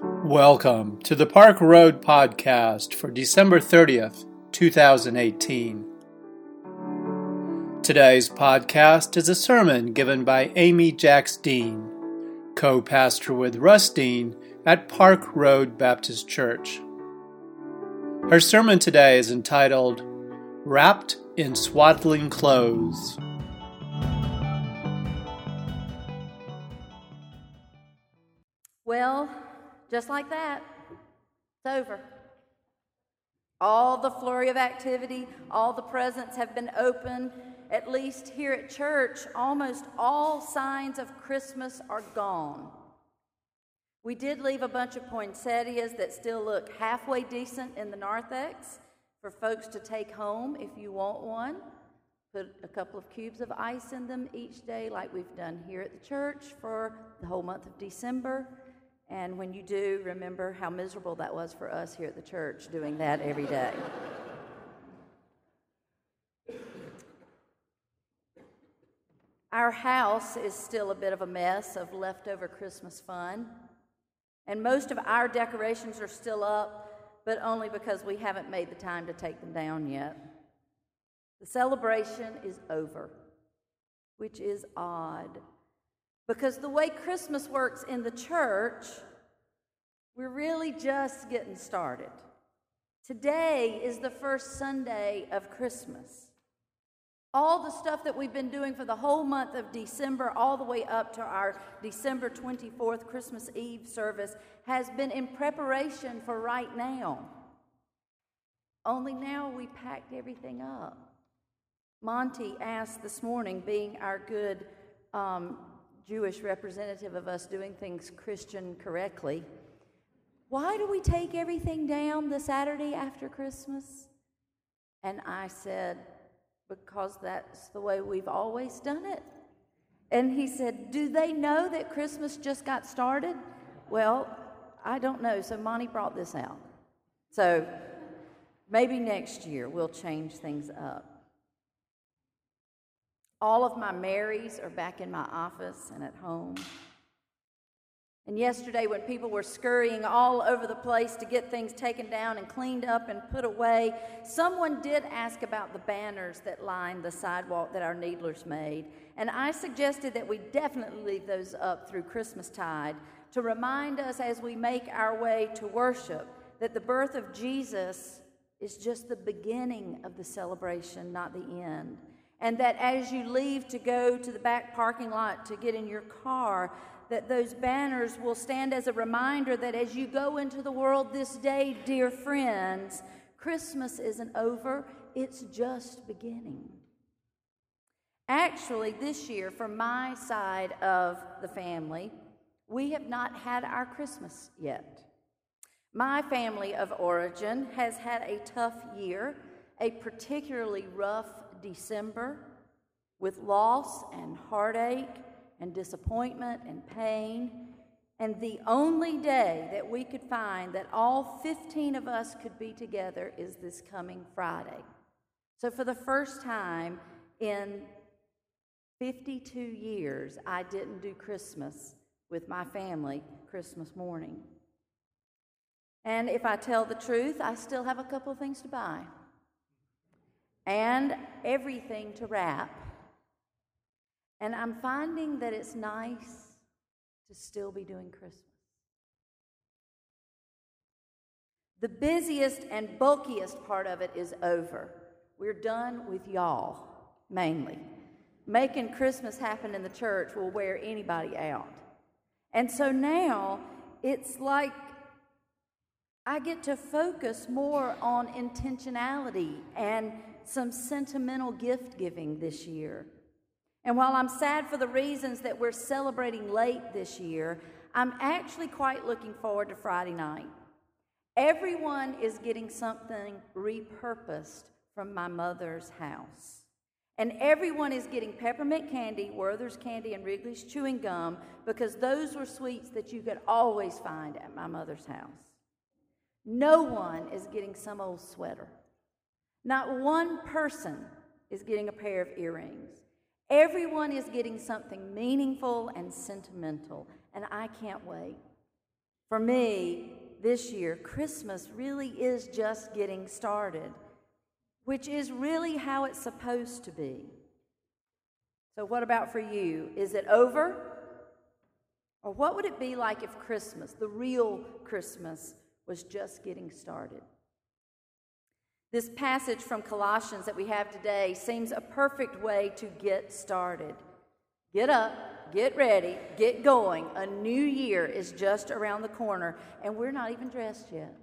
Welcome to the Park Road Podcast for December 30th, 2018. Today's podcast is a sermon given by Amy Jacks Dean, co pastor with Russ Dean at Park Road Baptist Church. Her sermon today is entitled Wrapped in Swaddling Clothes. Just like that, it's over. All the flurry of activity, all the presents have been opened. At least here at church, almost all signs of Christmas are gone. We did leave a bunch of poinsettias that still look halfway decent in the narthex for folks to take home if you want one. Put a couple of cubes of ice in them each day, like we've done here at the church for the whole month of December. And when you do, remember how miserable that was for us here at the church doing that every day. Our house is still a bit of a mess of leftover Christmas fun. And most of our decorations are still up, but only because we haven't made the time to take them down yet. The celebration is over, which is odd because the way Christmas works in the church, we're really just getting started. Today is the first Sunday of Christmas. All the stuff that we've been doing for the whole month of December, all the way up to our December 24th Christmas Eve service, has been in preparation for right now. Only now we packed everything up. Monty asked this morning, being our good um, Jewish representative of us doing things Christian correctly. Why do we take everything down the Saturday after Christmas? And I said, Because that's the way we've always done it. And he said, Do they know that Christmas just got started? Well, I don't know. So Monty brought this out. So maybe next year we'll change things up. All of my Marys are back in my office and at home. And yesterday, when people were scurrying all over the place to get things taken down and cleaned up and put away, someone did ask about the banners that lined the sidewalk that our needlers made. And I suggested that we definitely leave those up through Christmastide to remind us as we make our way to worship that the birth of Jesus is just the beginning of the celebration, not the end and that as you leave to go to the back parking lot to get in your car, that those banners will stand as a reminder that as you go into the world this day, dear friends, Christmas isn't over, it's just beginning. Actually, this year, from my side of the family, we have not had our Christmas yet. My family of origin has had a tough year, a particularly rough December with loss and heartache and disappointment and pain. And the only day that we could find that all 15 of us could be together is this coming Friday. So, for the first time in 52 years, I didn't do Christmas with my family Christmas morning. And if I tell the truth, I still have a couple of things to buy and everything to wrap. And I'm finding that it's nice to still be doing Christmas. The busiest and bulkiest part of it is over. We're done with y'all, mainly. Making Christmas happen in the church will wear anybody out. And so now it's like I get to focus more on intentionality and some sentimental gift giving this year. And while I'm sad for the reasons that we're celebrating late this year, I'm actually quite looking forward to Friday night. Everyone is getting something repurposed from my mother's house. And everyone is getting peppermint candy, Werther's candy, and Wrigley's chewing gum because those were sweets that you could always find at my mother's house. No one is getting some old sweater. Not one person is getting a pair of earrings. Everyone is getting something meaningful and sentimental, and I can't wait. For me, this year, Christmas really is just getting started, which is really how it's supposed to be. So, what about for you? Is it over? Or what would it be like if Christmas, the real Christmas, was just getting started? This passage from Colossians that we have today seems a perfect way to get started. Get up, get ready, get going. A new year is just around the corner, and we're not even dressed yet.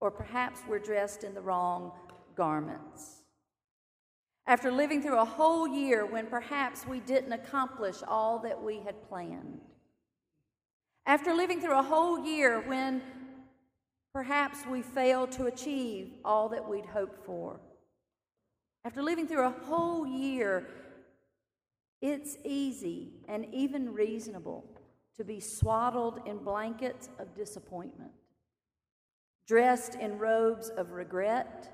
Or perhaps we're dressed in the wrong garments. After living through a whole year when perhaps we didn't accomplish all that we had planned. After living through a whole year when Perhaps we failed to achieve all that we'd hoped for. After living through a whole year, it's easy and even reasonable to be swaddled in blankets of disappointment, dressed in robes of regret,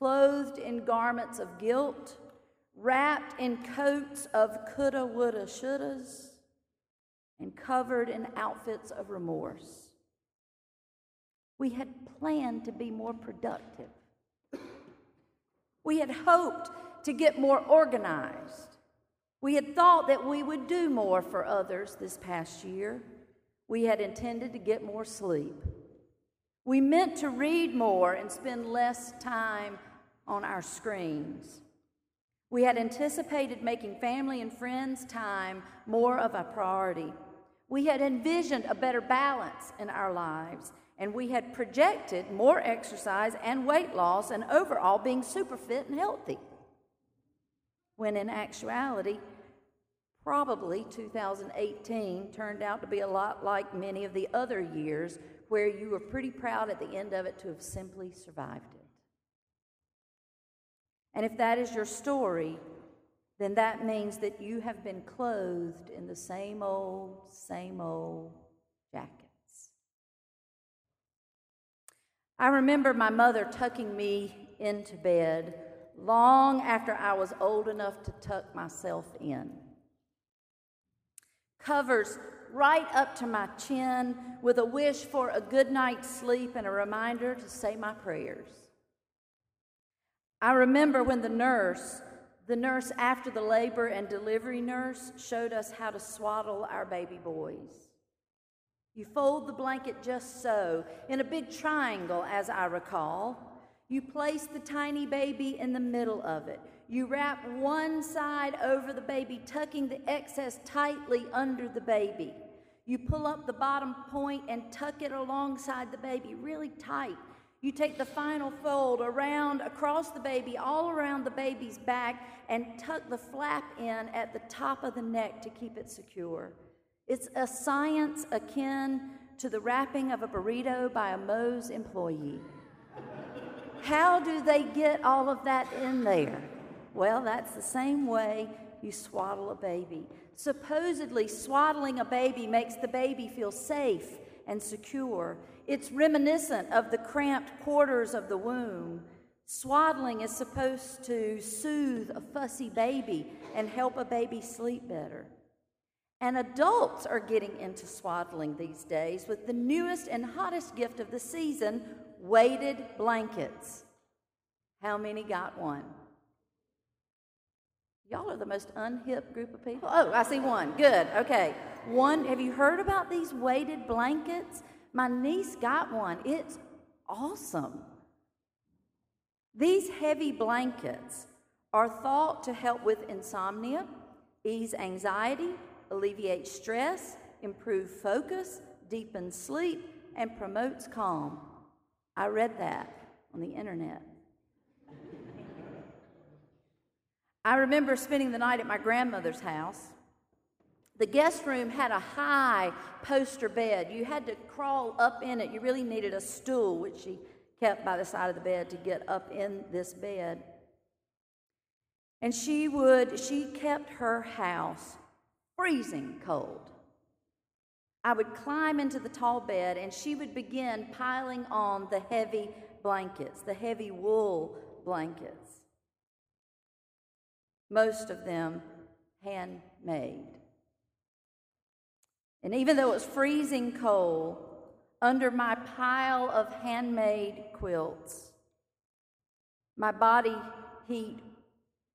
clothed in garments of guilt, wrapped in coats of coulda, woulda, shouldas, and covered in outfits of remorse. We had planned to be more productive. We had hoped to get more organized. We had thought that we would do more for others this past year. We had intended to get more sleep. We meant to read more and spend less time on our screens. We had anticipated making family and friends time more of a priority. We had envisioned a better balance in our lives and we had projected more exercise and weight loss and overall being super fit and healthy. When in actuality, probably 2018 turned out to be a lot like many of the other years where you were pretty proud at the end of it to have simply survived it. And if that is your story, then that means that you have been clothed in the same old, same old jacket. I remember my mother tucking me into bed long after I was old enough to tuck myself in. Covers right up to my chin with a wish for a good night's sleep and a reminder to say my prayers. I remember when the nurse, the nurse after the labor and delivery nurse, showed us how to swaddle our baby boys. You fold the blanket just so, in a big triangle, as I recall. You place the tiny baby in the middle of it. You wrap one side over the baby, tucking the excess tightly under the baby. You pull up the bottom point and tuck it alongside the baby really tight. You take the final fold around across the baby, all around the baby's back, and tuck the flap in at the top of the neck to keep it secure. It's a science akin to the wrapping of a burrito by a Moe's employee. How do they get all of that in there? Well, that's the same way you swaddle a baby. Supposedly, swaddling a baby makes the baby feel safe and secure. It's reminiscent of the cramped quarters of the womb. Swaddling is supposed to soothe a fussy baby and help a baby sleep better. And adults are getting into swaddling these days with the newest and hottest gift of the season weighted blankets. How many got one? Y'all are the most unhip group of people. Oh, I see one. Good. Okay. One, have you heard about these weighted blankets? My niece got one. It's awesome. These heavy blankets are thought to help with insomnia, ease anxiety, alleviates stress, improves focus, deepens sleep, and promotes calm. I read that on the internet. I remember spending the night at my grandmother's house. The guest room had a high poster bed. You had to crawl up in it. You really needed a stool, which she kept by the side of the bed to get up in this bed. And she would, she kept her house freezing cold. I would climb into the tall bed and she would begin piling on the heavy blankets, the heavy wool blankets. Most of them handmade. And even though it was freezing cold, under my pile of handmade quilts, my body heat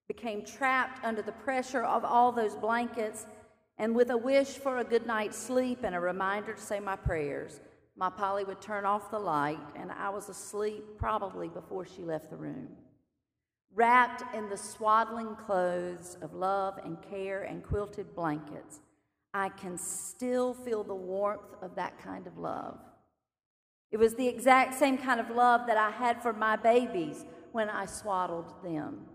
became trapped under the pressure of all those blankets, and with a wish for a good night's sleep and a reminder to say my prayers, my Polly would turn off the light, and I was asleep probably before she left the room. Wrapped in the swaddling clothes of love and care and quilted blankets, I can still feel the warmth of that kind of love. It was the exact same kind of love that I had for my babies when I swaddled them.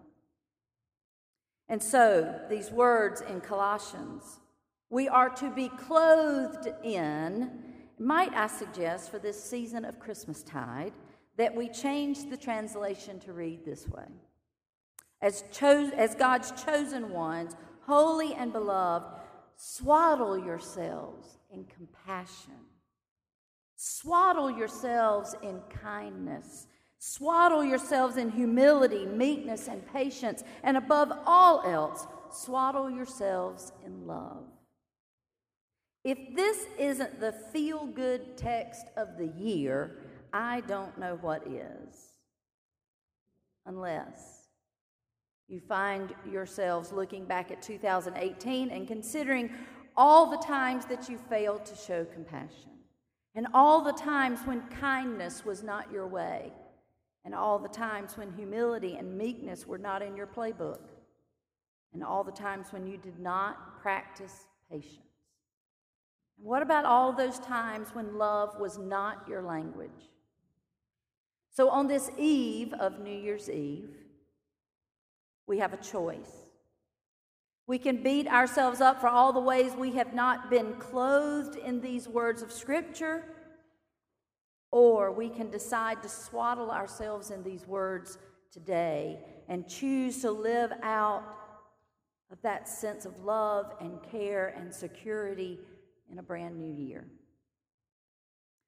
And so, these words in Colossians, we are to be clothed in, might I suggest for this season of Christmastide, that we change the translation to read this way as, cho- as God's chosen ones, holy and beloved, swaddle yourselves in compassion. Swaddle yourselves in kindness. Swaddle yourselves in humility, meekness, and patience. And above all else, swaddle yourselves in love. If this isn't the feel good text of the year, I don't know what is. Unless you find yourselves looking back at 2018 and considering all the times that you failed to show compassion, and all the times when kindness was not your way, and all the times when humility and meekness were not in your playbook, and all the times when you did not practice patience. What about all those times when love was not your language? So, on this eve of New Year's Eve, we have a choice. We can beat ourselves up for all the ways we have not been clothed in these words of Scripture, or we can decide to swaddle ourselves in these words today and choose to live out of that sense of love and care and security in a brand new year.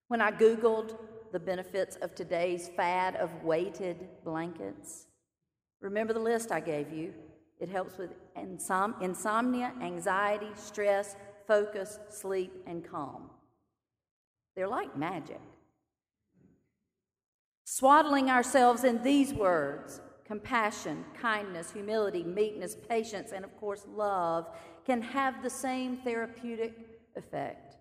When I Googled the benefits of today's fad of weighted blankets, Remember the list I gave you. It helps with insom- insomnia, anxiety, stress, focus, sleep, and calm. They're like magic. Swaddling ourselves in these words compassion, kindness, humility, meekness, patience, and of course, love can have the same therapeutic effect.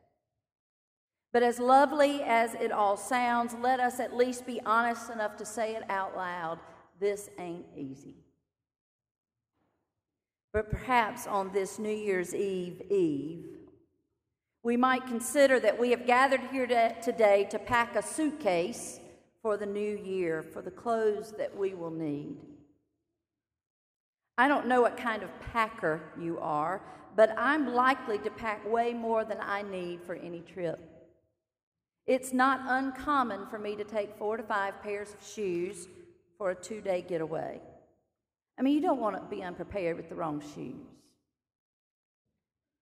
But as lovely as it all sounds, let us at least be honest enough to say it out loud this ain't easy. But perhaps on this New Year's Eve Eve, we might consider that we have gathered here today to pack a suitcase for the new year, for the clothes that we will need. I don't know what kind of packer you are, but I'm likely to pack way more than I need for any trip. It's not uncommon for me to take four to five pairs of shoes for a two day getaway. I mean, you don't want to be unprepared with the wrong shoes.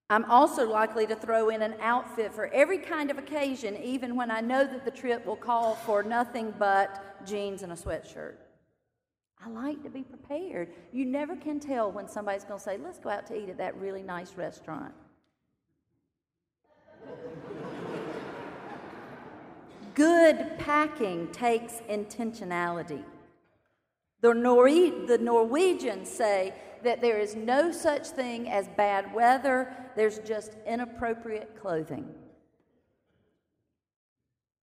I'm also likely to throw in an outfit for every kind of occasion, even when I know that the trip will call for nothing but jeans and a sweatshirt. I like to be prepared. You never can tell when somebody's going to say, let's go out to eat at that really nice restaurant. Good packing takes intentionality. The, the Norwegians say that there is no such thing as bad weather, there's just inappropriate clothing.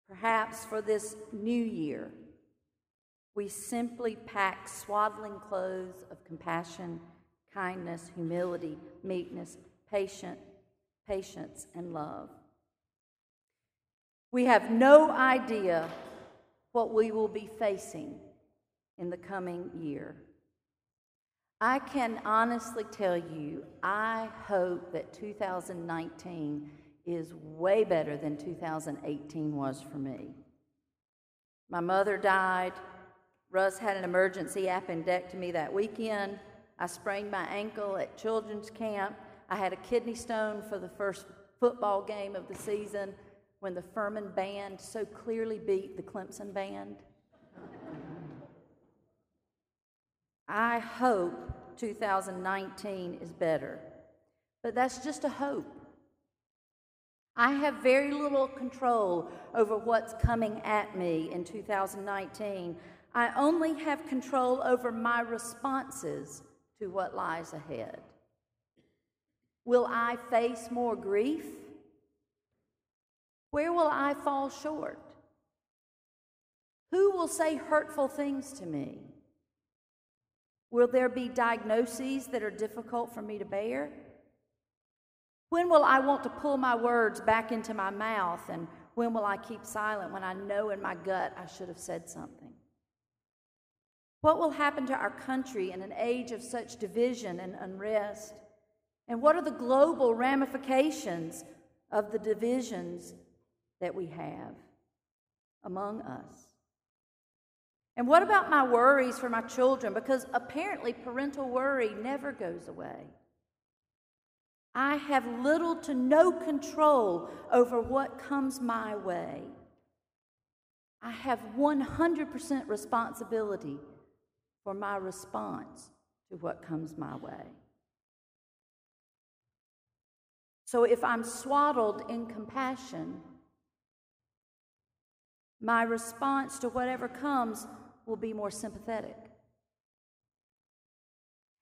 Perhaps for this new year, we simply pack swaddling clothes of compassion, kindness, humility, meekness, patient, patience, and love. We have no idea what we will be facing in the coming year. I can honestly tell you, I hope that 2019 is way better than 2018 was for me. My mother died. Russ had an emergency appendectomy that weekend. I sprained my ankle at children's camp. I had a kidney stone for the first football game of the season when the Furman band so clearly beat the Clemson band. I hope 2019 is better, but that's just a hope. I have very little control over what's coming at me in 2019. I only have control over my responses to what lies ahead. Will I face more grief? Where will I fall short? Who will say hurtful things to me? Will there be diagnoses that are difficult for me to bear? When will I want to pull my words back into my mouth? And when will I keep silent when I know in my gut I should have said something? What will happen to our country in an age of such division and unrest? And what are the global ramifications of the divisions that we have among us? And what about my worries for my children? Because apparently parental worry never goes away. I have little to no control over what comes my way. I have 100% responsibility for my response to what comes my way. So if I'm swaddled in compassion, my response to whatever comes will be more sympathetic.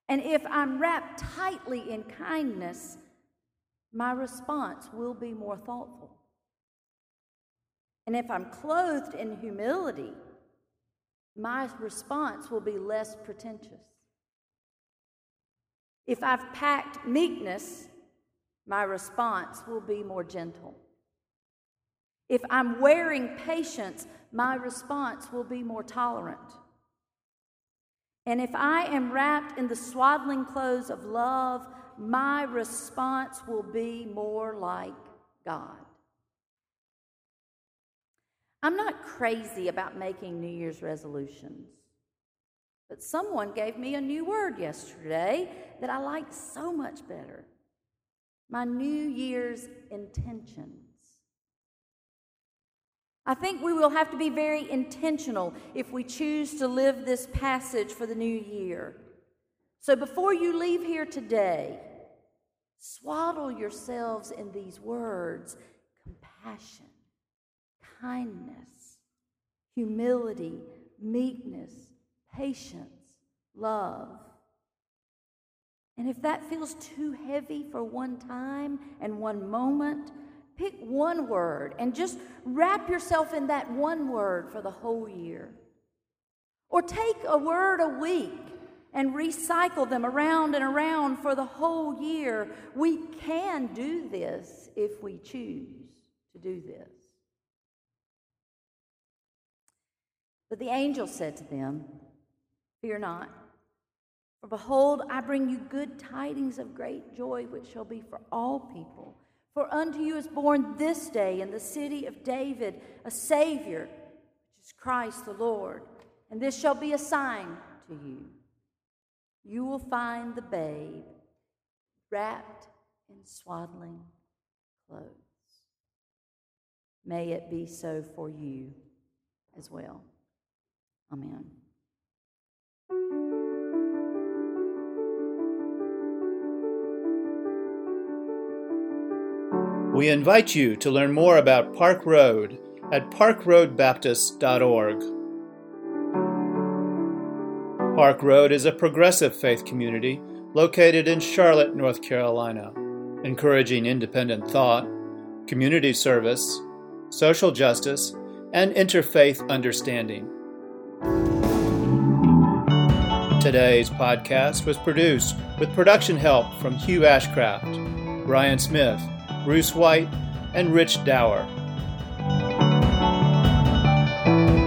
And if I'm wrapped tightly in kindness, my response will be more thoughtful. And if I'm clothed in humility, my response will be less pretentious. If I've packed meekness, my response will be more gentle. If I'm wearing patience, my response will be more tolerant. And if I am wrapped in the swaddling clothes of love, my response will be more like God. I'm not crazy about making New Year's resolutions, but someone gave me a new word yesterday that I like so much better my New Year's intentions. I think we will have to be very intentional if we choose to live this passage for the new year. So before you leave here today, swaddle yourselves in these words compassion, kindness, humility, meekness, patience, love. And if that feels too heavy for one time and one moment, Pick one word and just wrap yourself in that one word for the whole year. Or take a word a week and recycle them around and around for the whole year. We can do this if we choose to do this. But the angel said to them, Fear not, for behold, I bring you good tidings of great joy, which shall be for all people. For unto you is born this day in the city of David a Savior, which is Christ the Lord. And this shall be a sign to you. You will find the babe wrapped in swaddling clothes. May it be so for you as well. Amen. We invite you to learn more about Park Road at parkroadbaptist.org. Park Road is a progressive faith community located in Charlotte, North Carolina, encouraging independent thought, community service, social justice, and interfaith understanding. Today's podcast was produced with production help from Hugh Ashcraft, Brian Smith, Bruce White, and Rich Dower.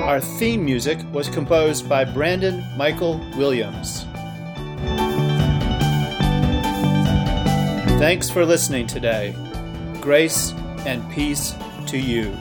Our theme music was composed by Brandon Michael Williams. Thanks for listening today. Grace and peace to you.